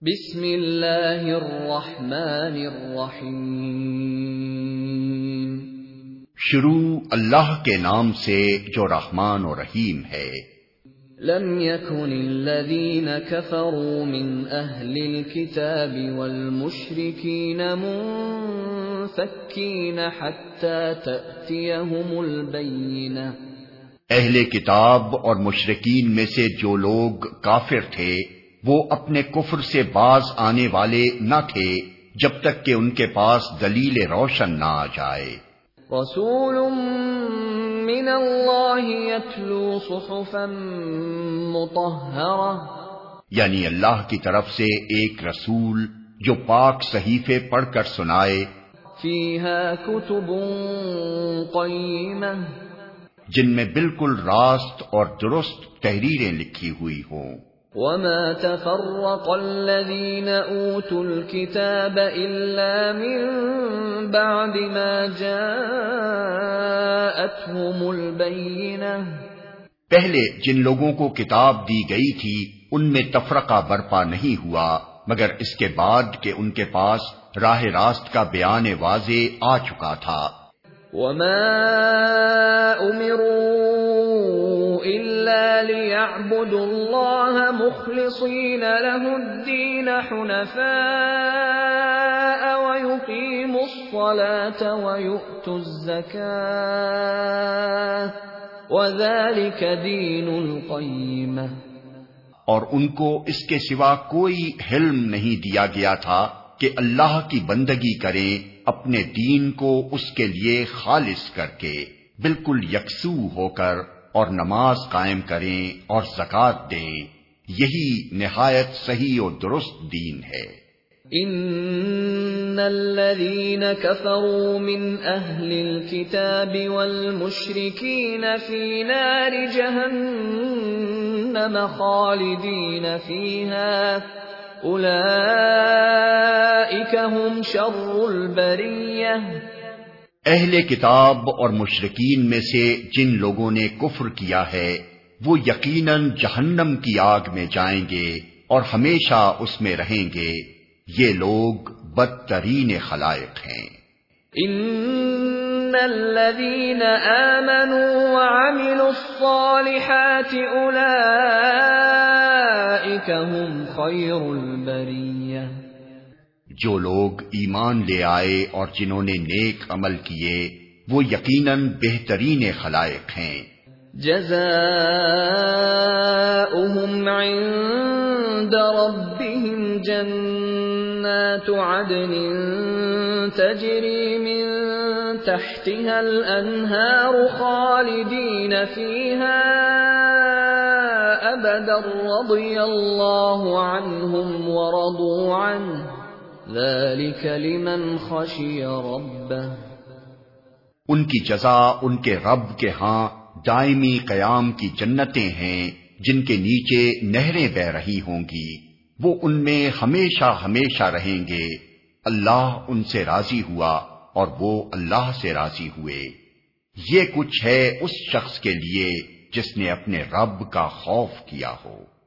بسم اللہ الرحمن الرحیم۔ شروع اللہ کے نام سے جو رحمان و رحیم ہے۔ لم يكن الذين كفروا من اهل الكتاب والمشركين منفكين حتى تأتيهم البينة اہل کتاب اور مشرقین میں سے جو لوگ کافر تھے وہ اپنے کفر سے باز آنے والے نہ تھے جب تک کہ ان کے پاس دلیل روشن نہ آ جائے۔ رسول من اللہ یتلو صحفا مطہرہ۔ یعنی اللہ کی طرف سے ایک رسول جو پاک صحیفے پڑھ کر سنائے۔ فیہا کتب قیمہ۔ جن میں بالکل راست اور درست تحریریں لکھی ہوئی ہوں۔ وما تفرق الذين اوتوا الكتاب الا من بعد ما جاءتهم البينه پہلے جن لوگوں کو کتاب دی گئی تھی ان میں تفرقہ برپا نہیں ہوا مگر اس کے بعد کہ ان کے پاس راہ راست کا بیان واضح آ چکا تھا۔ وما امروا الا ليعبدوا الله مخلصين له الدين حنفاء ويقيموا الصلاه ويؤتوا الزكاه وذلك دين القيمه اور ان کو اس کے سوا کوئی حلم نہیں دیا گیا تھا کہ اللہ کی بندگی کریں اپنے دین کو اس کے لیے خالص کر کے بالکل یکسو ہو کر اور نماز قائم کریں اور زکات دیں۔ یہی نہایت صحیح و درست دین ہے۔ ان الذين كفروا من اهل الكتاب والمشركين في نار جهنم خالدين فيها شر اہل کتاب اور مشرقین میں سے جن لوگوں نے کفر کیا ہے وہ یقیناً جہنم کی آگ میں جائیں گے اور ہمیشہ اس میں رہیں گے۔ یہ لوگ بدترین خلائق ہیں۔ ان الذين آمنوا وعملوا الصالحات هم خير البرية۔ جو لوگ ایمان لے آئے اور جنہوں نے نیک عمل کیے وہ یقیناً بہترین خلائق ہیں۔ جزاؤهم عند ربهم جنات عدن تجري من تحتها الأنهار خالدين فيها أبدا، رضي الله عنهم ورضوا عنه. ذلك لمن خشي ربه. ان کی جزا ان کے رب کے ہاں دائمی قیام کی جنتیں ہیں، جن کے نیچے نہریں بہ رہی ہوں گی۔ وہ ان میں ہمیشہ ہمیشہ رہیں گے۔ اللہ ان سے راضی ہوا اور وہ اللہ سے راضی ہوئے۔ یہ کچھ ہے اس شخص کے لیے جس نے اپنے رب کا خوف کیا ہو۔